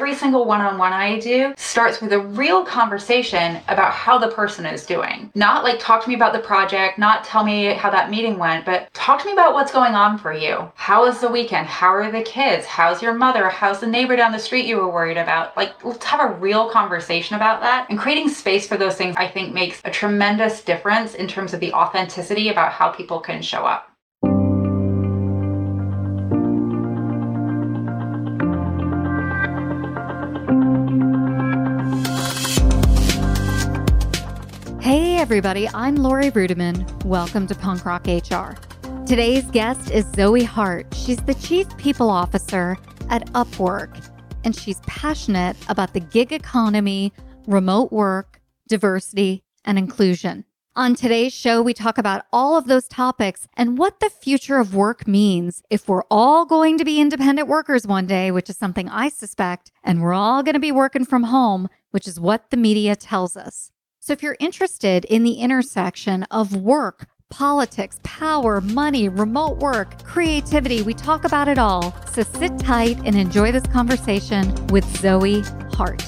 every single one on one I do starts with a real conversation about how the person is doing. Not like talk to me about the project, not tell me how that meeting went, but talk to me about what's going on for you. How was the weekend? How are the kids? How's your mother? How's the neighbor down the street you were worried about? Like, let's have a real conversation about that. And creating space for those things, I think, makes a tremendous difference in terms of the authenticity about how people can show up. Everybody, I'm Laurie Ruettimann. Welcome to Punk Rock HR. Today's guest is Zoe Hart. She's the Chief People Officer at Upwork, and she's passionate about the gig economy, remote work, diversity, and inclusion. On today's show, we talk about all of those topics and what the future of work means if we're all going to be independent workers one day, which is something I suspect, and we're all going to be working from home, which is what the media tells us. So, if you're interested in the intersection of work, politics, power, money, remote work, creativity, we talk about it all. So, sit tight and enjoy this conversation with Zoe Hart.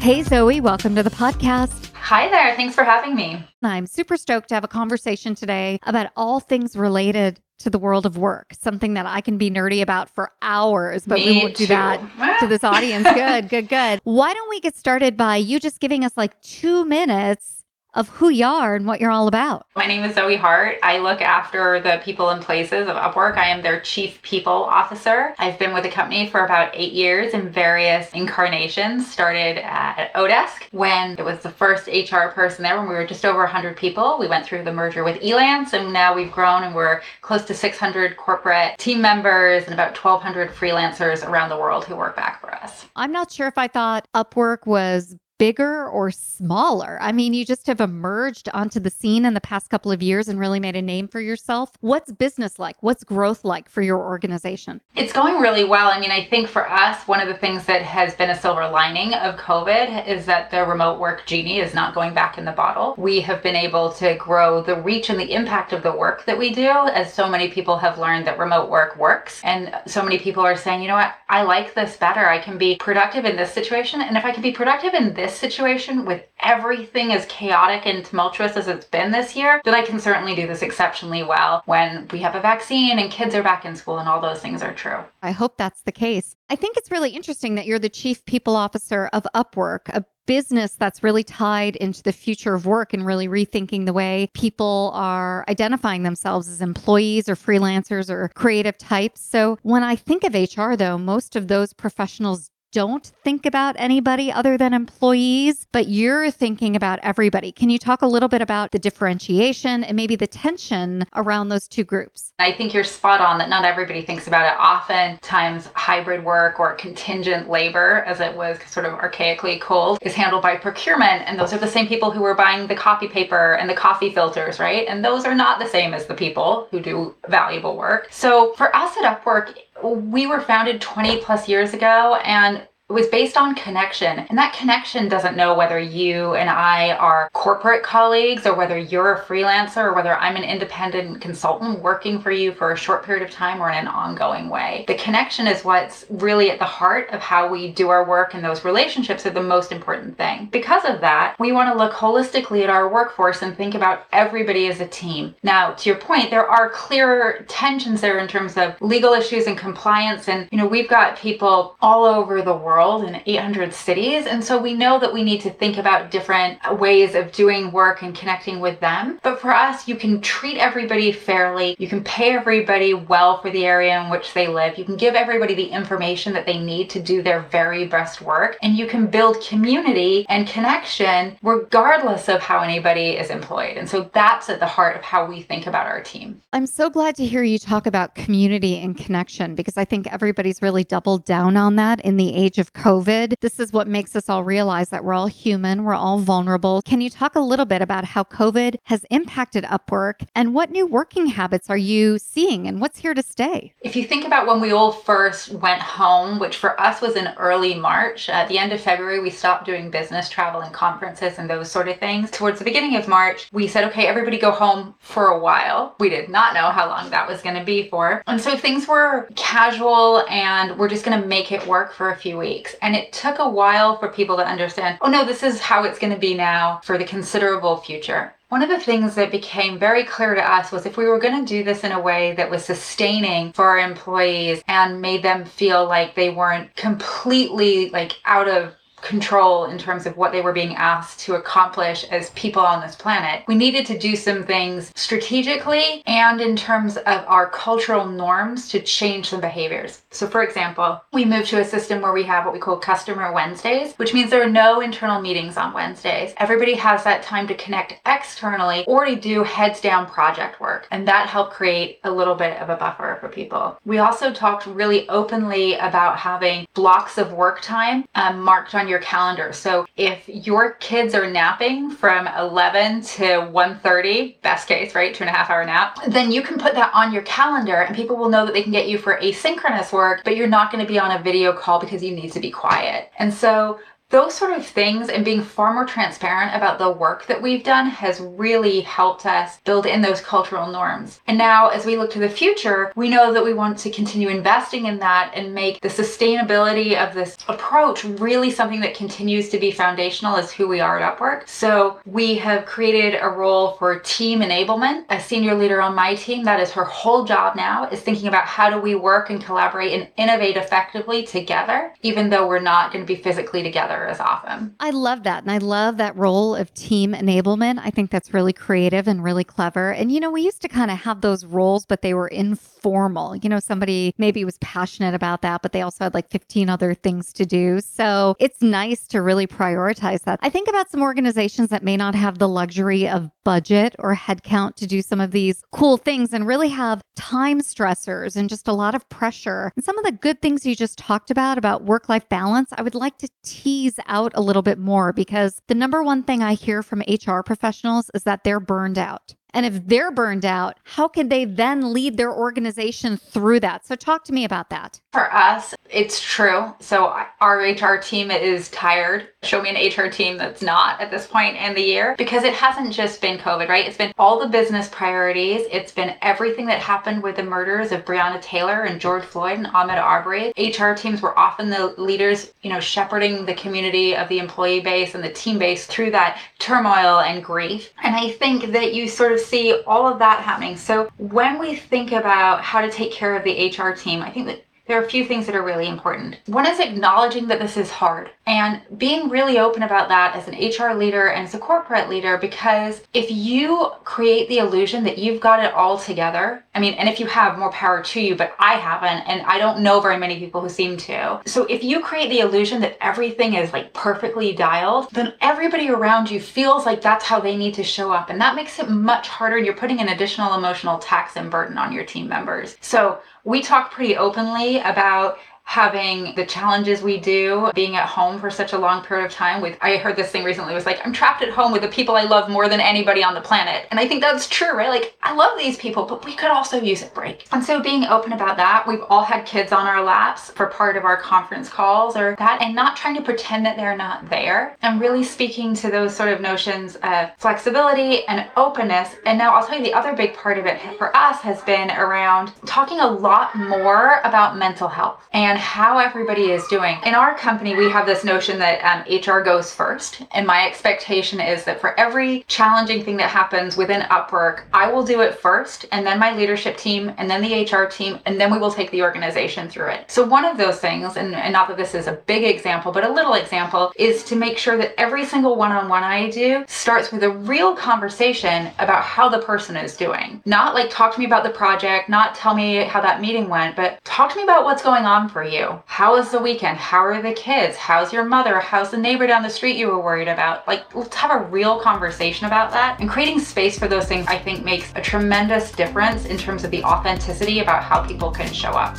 Hey, Zoe, welcome to the podcast. Hi there. Thanks for having me. I'm super stoked to have a conversation today about all things related to the world of work, something that I can be nerdy about for hours, but Me we won't do too. that to this audience. Good, good, good. Why don't we get started by you just giving us like two minutes of who you are and what you're all about? My name is Zoe Hart. I look after the people and places of Upwork. I am their chief people officer. I've been with the company for about eight years in various incarnations. Started at Odesk when it was the first HR person there when we were just over 100 people. We went through the merger with Elance and now we've grown and we're close to 600 corporate team members and about 1,200 freelancers around the world who work back for us. I'm not sure if I thought Upwork was bigger or smaller? I mean, you just have emerged onto the scene in the past couple of years and really made a name for yourself. What's business like? What's growth like for your organization? It's going really well. I mean, I think for us, one of the things that has been a silver lining of COVID is that the remote work genie is not going back in the bottle. We have been able to grow the reach and the impact of the work that we do, as so many people have learned that remote work works. And so many people are saying, you know what, I like this better. I can be productive in this situation. And if I can be productive in this situation with everything as chaotic and tumultuous as it's been this year, then I can certainly do this exceptionally well when we have a vaccine and kids are back in school and all those things are true. I hope that's the case. I think it's really interesting that you're the chief people officer of Upwork, a business that's really tied into the future of work and really rethinking the way people are identifying themselves as employees or freelancers or creative types. So when I think of HR, though, most of those professionals don't think about anybody other than employees, but you're thinking about everybody. Can you talk a little bit about the differentiation and maybe the tension around those two groups? I think you're spot on that not everybody thinks about it. Oftentimes, hybrid work or contingent labor, as it was sort of archaically called, is handled by procurement. And those are the same people who are buying the copy paper and the coffee filters, right? And those are not the same as the people who do valuable work. So for us at Upwork, we were founded 20 plus years ago and it was based on connection. And that connection doesn't know whether you and I are corporate colleagues or whether you're a freelancer or whether I'm an independent consultant working for you for a short period of time or in an ongoing way. The connection is what's really at the heart of how we do our work, and those relationships are the most important thing. Because of that, we want to look holistically at our workforce and think about everybody as a team. Now, to your point, there are clear tensions there in terms of legal issues and compliance. And, you know, we've got people all over the world world in 800 cities. And so we know that we need to think about different ways of doing work and connecting with them. But for us, you can treat everybody fairly. You can pay everybody well for the area in which they live. You can give everybody the information that they need to do their very best work. And you can build community and connection regardless of how anybody is employed. And so that's at the heart of how we think about our team. I'm so glad to hear you talk about community and connection because I think everybody's really doubled down on that in the age of of COVID. This is what makes us all realize that we're all human, we're all vulnerable. Can you talk a little bit about how COVID has impacted Upwork and what new working habits are you seeing and what's here to stay? If you think about when we all first went home, which for us was in early March, at the end of February, we stopped doing business travel and conferences and those sort of things. Towards the beginning of March, we said, okay, everybody go home for a while. We did not know how long that was going to be for. And so things were casual and we're just going to make it work for a few weeks. And it took a while for people to understand, oh no, this is how it's going to be now for the considerable future. One of the things that became very clear to us was if we were going to do this in a way that was sustaining for our employees and made them feel like they weren't completely like out of control in terms of what they were being asked to accomplish as people on this planet. We needed to do some things strategically and in terms of our cultural norms to change some behaviors. So, for example, we moved to a system where we have what we call Customer Wednesdays, which means there are no internal meetings on Wednesdays. Everybody has that time to connect externally or to do heads down project work. And that helped create a little bit of a buffer for people. We also talked really openly about having blocks of work time um, marked on your your calendar. So if your kids are napping from 11 to 1.30, best case, right? Two and a half hour nap, then you can put that on your calendar and people will know that they can get you for asynchronous work, but you're not going to be on a video call because you need to be quiet. And so those sort of things and being far more transparent about the work that we've done has really helped us build in those cultural norms. And now, as we look to the future, we know that we want to continue investing in that and make the sustainability of this approach really something that continues to be foundational as who we are at Upwork. So, we have created a role for team enablement. A senior leader on my team, that is her whole job now, is thinking about how do we work and collaborate and innovate effectively together, even though we're not going to be physically together as often. I love that. And I love that role of team enablement. I think that's really creative and really clever. And, you know, we used to kind of have those roles, but they were informal. You know, somebody maybe was passionate about that, but they also had like 15 other things to do. So it's nice to really prioritize that. I think about some organizations that may not have the luxury of budget or headcount to do some of these cool things and really have time stressors and just a lot of pressure. And some of the good things you just talked about, about work life balance, I would like to tease out a little bit more because the number one thing I hear from HR professionals is that they're burned out. And if they're burned out, how can they then lead their organization through that? So, talk to me about that. For us, it's true. So, our HR team is tired. Show me an HR team that's not at this point in the year because it hasn't just been COVID, right? It's been all the business priorities. It's been everything that happened with the murders of Breonna Taylor and George Floyd and Ahmaud Arbery. HR teams were often the leaders, you know, shepherding the community of the employee base and the team base through that turmoil and grief. And I think that you sort of see all of that happening. So when we think about how to take care of the HR team, I think that there are a few things that are really important. One is acknowledging that this is hard and being really open about that as an HR leader and as a corporate leader because if you create the illusion that you've got it all together, I mean, and if you have more power to you, but I haven't, and I don't know very many people who seem to. So if you create the illusion that everything is like perfectly dialed, then everybody around you feels like that's how they need to show up. And that makes it much harder. And you're putting an additional emotional tax and burden on your team members. So we talk pretty openly about having the challenges we do being at home for such a long period of time with i heard this thing recently was like i'm trapped at home with the people i love more than anybody on the planet. And i think that's true right? Like i love these people but we could also use a break. And so being open about that we've all had kids on our laps for part of our conference calls or that and not trying to pretend that they're not there. And really speaking to those sort of notions of flexibility and openness. And now i'll tell you the other big part of it for us has been around talking a lot more about mental health and and how everybody is doing. In our company, we have this notion that um, HR goes first. And my expectation is that for every challenging thing that happens within Upwork, I will do it first, and then my leadership team, and then the HR team, and then we will take the organization through it. So, one of those things, and, and not that this is a big example, but a little example, is to make sure that every single one on one I do starts with a real conversation about how the person is doing. Not like talk to me about the project, not tell me how that meeting went, but talk to me about what's going on for you? How was the weekend? How are the kids? How's your mother? How's the neighbor down the street you were worried about? Like, let's have a real conversation about that. And creating space for those things, I think, makes a tremendous difference in terms of the authenticity about how people can show up.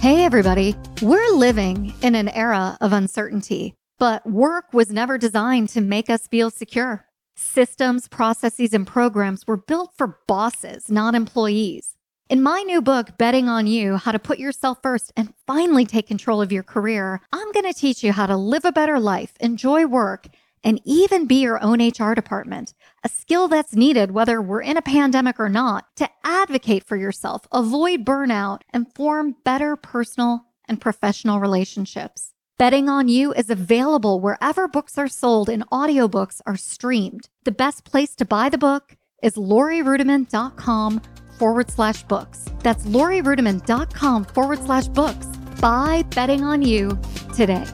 Hey, everybody. We're living in an era of uncertainty, but work was never designed to make us feel secure. Systems, processes, and programs were built for bosses, not employees. In my new book, Betting on You How to Put Yourself First and Finally Take Control of Your Career, I'm going to teach you how to live a better life, enjoy work, and even be your own HR department, a skill that's needed whether we're in a pandemic or not to advocate for yourself, avoid burnout, and form better personal and professional relationships. Betting on You is available wherever books are sold and audiobooks are streamed. The best place to buy the book is laurieruettimann.com forward slash books. That's laurieruettimann.com forward slash books. Buy Betting on You today.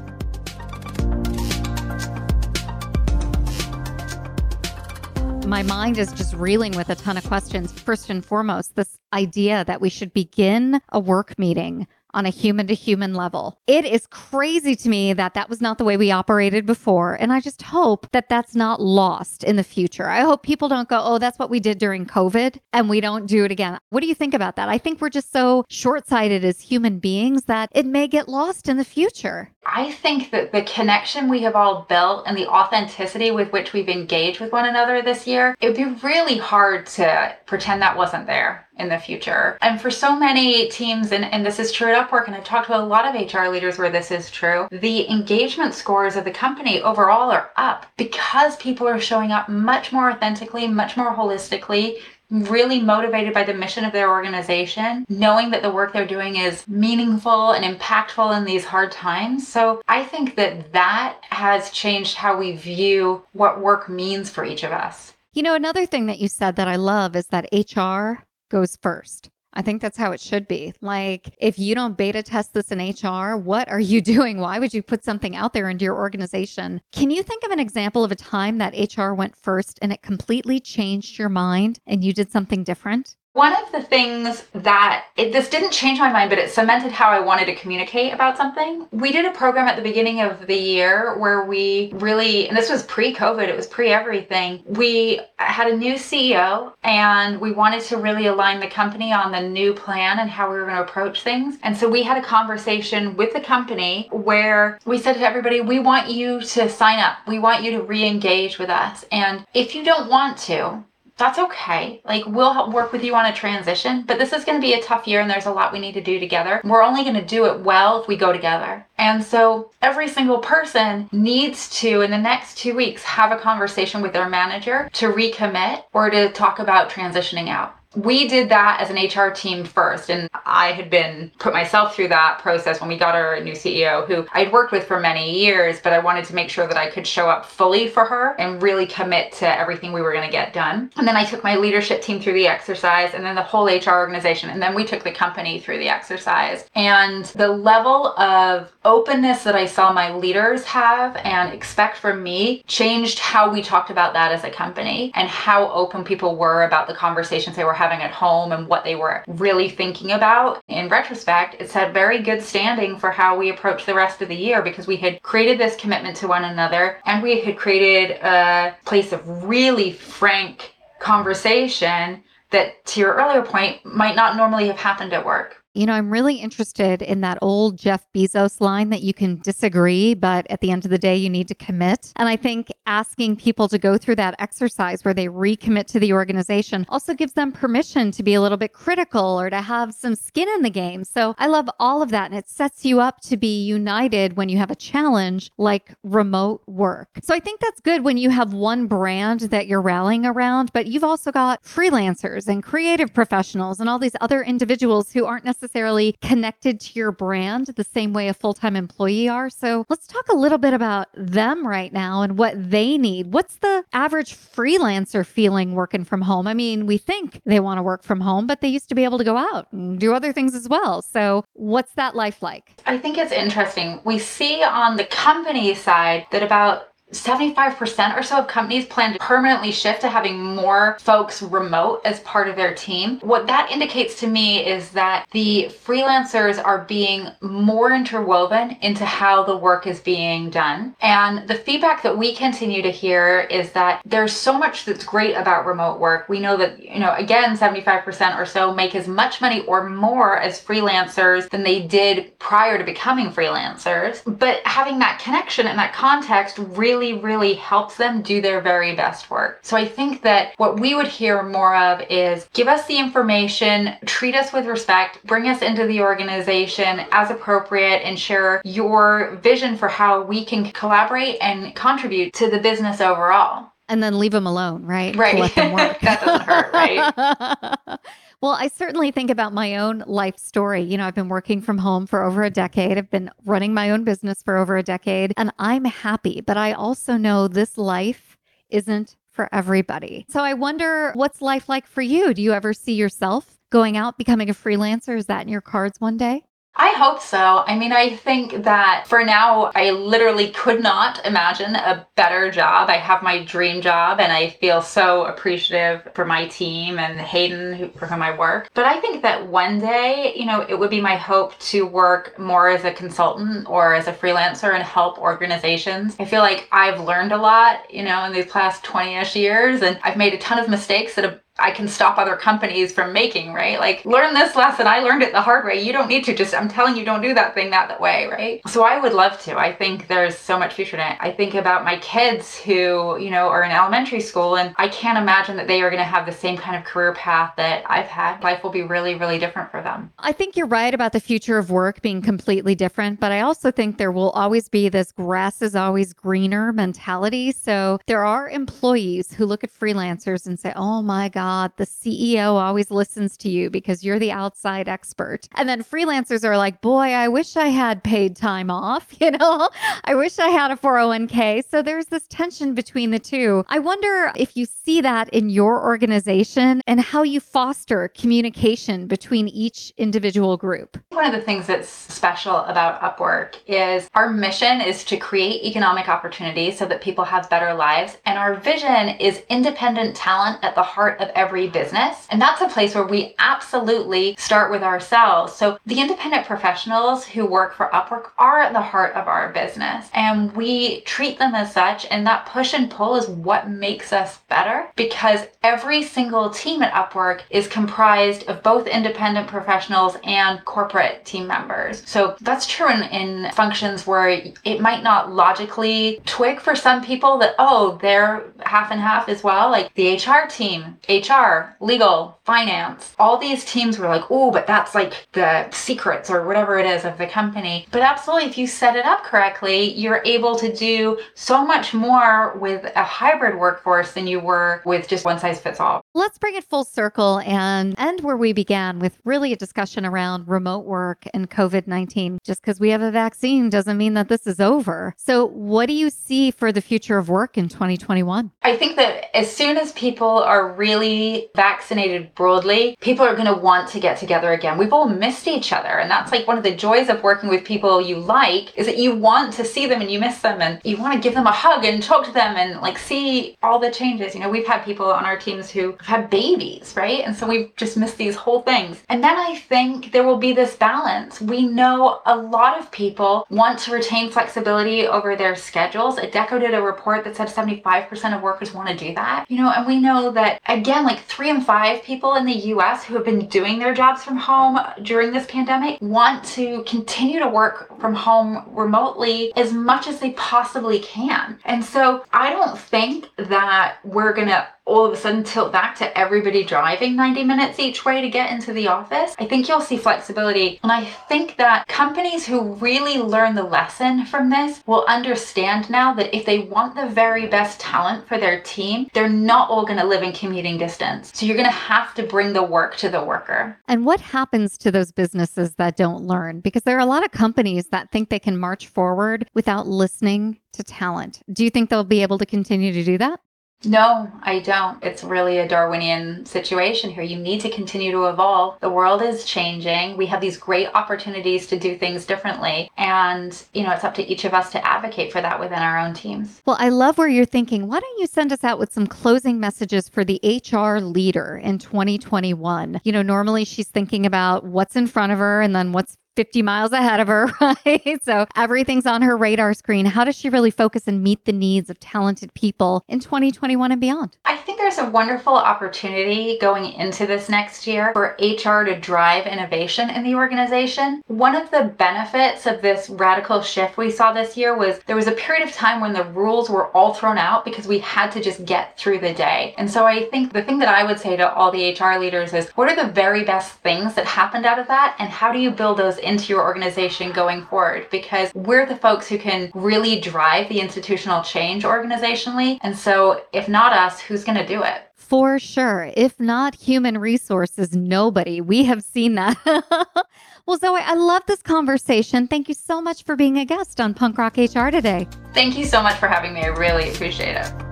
My mind is just reeling with a ton of questions. First and foremost, this idea that we should begin a work meeting on a human to human level. It is crazy to me that that was not the way we operated before. And I just hope that that's not lost in the future. I hope people don't go, oh, that's what we did during COVID and we don't do it again. What do you think about that? I think we're just so short sighted as human beings that it may get lost in the future. I think that the connection we have all built and the authenticity with which we've engaged with one another this year, it would be really hard to pretend that wasn't there in the future. And for so many teams, and, and this is true at Upwork, and I've talked to a lot of HR leaders where this is true, the engagement scores of the company overall are up because people are showing up much more authentically, much more holistically, really motivated by the mission of their organization, knowing that the work they're doing is meaningful and impactful in these hard times. So I think that that has changed how we view what work means for each of us. You know, another thing that you said that I love is that HR goes first. I think that's how it should be. Like, if you don't beta test this in HR, what are you doing? Why would you put something out there into your organization? Can you think of an example of a time that HR went first and it completely changed your mind and you did something different? One of the things that it, this didn't change my mind, but it cemented how I wanted to communicate about something. We did a program at the beginning of the year where we really, and this was pre COVID, it was pre everything. We had a new CEO and we wanted to really align the company on the new plan and how we were going to approach things. And so we had a conversation with the company where we said to everybody, we want you to sign up, we want you to re engage with us. And if you don't want to, that's okay. Like, we'll work with you on a transition, but this is going to be a tough year and there's a lot we need to do together. We're only going to do it well if we go together. And so, every single person needs to, in the next two weeks, have a conversation with their manager to recommit or to talk about transitioning out we did that as an HR team first. And I had been put myself through that process when we got our new CEO, who I'd worked with for many years, but I wanted to make sure that I could show up fully for her and really commit to everything we were going to get done. And then I took my leadership team through the exercise and then the whole HR organization. And then we took the company through the exercise. And the level of openness that I saw my leaders have and expect from me changed how we talked about that as a company and how open people were about the conversations they were having at home and what they were really thinking about. In retrospect, it's had very good standing for how we approach the rest of the year because we had created this commitment to one another and we had created a place of really frank conversation that, to your earlier point, might not normally have happened at work. You know, I'm really interested in that old Jeff Bezos line that you can disagree, but at the end of the day, you need to commit. And I think asking people to go through that exercise where they recommit to the organization also gives them permission to be a little bit critical or to have some skin in the game. So I love all of that. And it sets you up to be united when you have a challenge like remote work. So I think that's good when you have one brand that you're rallying around, but you've also got freelancers and creative professionals and all these other individuals who aren't necessarily necessarily connected to your brand the same way a full time employee are. So let's talk a little bit about them right now and what they need. What's the average freelancer feeling working from home? I mean, we think they want to work from home, but they used to be able to go out and do other things as well. So what's that life like? I think it's interesting. We see on the company side that about 75% or so of companies plan to permanently shift to having more folks remote as part of their team. What that indicates to me is that the freelancers are being more interwoven into how the work is being done. And the feedback that we continue to hear is that there's so much that's great about remote work. We know that, you know, again, 75% or so make as much money or more as freelancers than they did prior to becoming freelancers. But having that connection and that context really, really helps them do their very best work. So I think that what we would hear more of is give us the information, treat us with respect, bring us into the organization as appropriate, and share your vision for how we can collaborate and contribute to the business overall. And then leave them alone, right? Right. Let them work. that doesn't hurt, right? well, I certainly think about my own life story. You know, I've been working from home for over a decade. I've been running my own business for over a decade, and I'm happy. But I also know this life isn't for everybody. So I wonder what's life like for you? Do you ever see yourself going out, becoming a freelancer? Is that in your cards one day? I hope so. I mean, I think that for now, I literally could not imagine a better job. I have my dream job and I feel so appreciative for my team and Hayden who, for whom I work. But I think that one day, you know, it would be my hope to work more as a consultant or as a freelancer and help organizations. I feel like I've learned a lot, you know, in these past 20 ish years and I've made a ton of mistakes that have I can stop other companies from making, right? Like, learn this lesson. I learned it the hard way. You don't need to just, I'm telling you, don't do that thing that, that way, right? So I would love to. I think there's so much future in it. I think about my kids who, you know, are in elementary school, and I can't imagine that they are going to have the same kind of career path that I've had. Life will be really, really different for them. I think you're right about the future of work being completely different, but I also think there will always be this grass is always greener mentality. So there are employees who look at freelancers and say, oh my God, Uh, the CEO always listens to you because you're the outside expert. And then freelancers are like, boy, I wish I had paid time off. You know, I wish I had a 401k. So there's this tension between the two. I wonder if you see that in your organization and how you foster communication between each individual group. One of the things that's special about Upwork is our mission is to create economic opportunity so that people have better lives. And our vision is independent talent at the heart of every business. And that's a place where we absolutely start with ourselves. So the independent professionals who work for Upwork are at the heart of our business. And we treat them as such. And that push and pull is what makes us better because every single team at Upwork is comprised of both independent professionals and corporate team members. So that's true in, in functions where it might not logically twig for some people that, oh, they're half and half as well. Like the HR team, HR, legal, finance, all these teams were like, oh, but that's like the secrets or whatever it is of the company. But absolutely, if you set it up correctly, you're able to do so much more with a hybrid workforce than you were with just one size fits all. Let's bring it full circle and end where we began with really a discussion around remote work and COVID 19. Just because we have a vaccine doesn't mean that this is over. So, what do you see for the future of work in 2021? I think that as soon as people are really vaccinated broadly, people are going to want to get together again. We've all missed each other. And that's like one of the joys of working with people you like is that you want to see them and you miss them and you want to give them a hug and talk to them and like see all the changes. You know, we've had people on our teams who have had babies, right? And so we've just missed these whole things. And then I think there will be this balance. We know a lot of people want to retain flexibility over their schedules. Adecco did a report that said 75% of workers want to do that. You know, and we know that again, like three and five people in the US who have been doing their jobs from home during this pandemic want to continue to work from home remotely as much as they possibly can. And so I don't think that we're going to all of a sudden tilt back to everybody driving 90 minutes each way to get into the office, I think you'll see flexibility. And I think that companies who really learn the lesson from this will understand now that if they want the very best talent for their team, they're not all going to live in commuting distance. So you're going to have to bring the work to the worker. And what happens to those businesses that don't learn? Because there are a lot of companies that think they can march forward without listening to talent. Do you think they'll be able to continue to do that? No, I don't. It's really a Darwinian situation here. You need to continue to evolve. The world is changing. We have these great opportunities to do things differently. And, you know, it's up to each of us to advocate for that within our own teams. Well, I love where you're thinking. Why don't you send us out with some closing messages for the HR leader in 2021? You know, normally she's thinking about what's in front of her and then what's 50 miles ahead of her, right? So everything's on her radar screen. How does she really focus and meet the needs of talented people in 2021 and beyond? I think there's a wonderful opportunity going into this next year for HR to drive innovation in the organization. One of the benefits of this radical shift we saw this year was there was a period of time when the rules were all thrown out because we had to just get through the day. And so I think the thing that I would say to all the HR leaders is what are the very best things that happened out of that and how do you build those into your organization going forward because we're the folks who can really drive the institutional change organizationally. And so if not us, who's going to do it? For sure. If not human resources, nobody. We have seen that. well, Zoe, I love this conversation. Thank you so much for being a guest on Punk Rock HR today. Thank you so much for having me. I really appreciate it.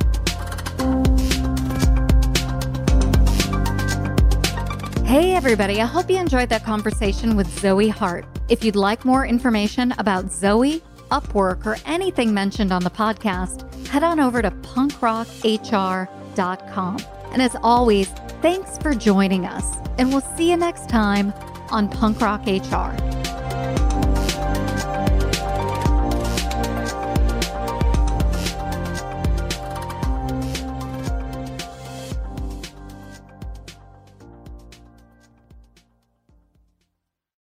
Hey, everybody. I hope you enjoyed that conversation with Zoe Hart. If you'd like more information about Zoe, Upwork, or anything mentioned on the podcast, head on over to punkrockhr.com. And as always, thanks for joining us. And we'll see you next time on Punk Rock HR.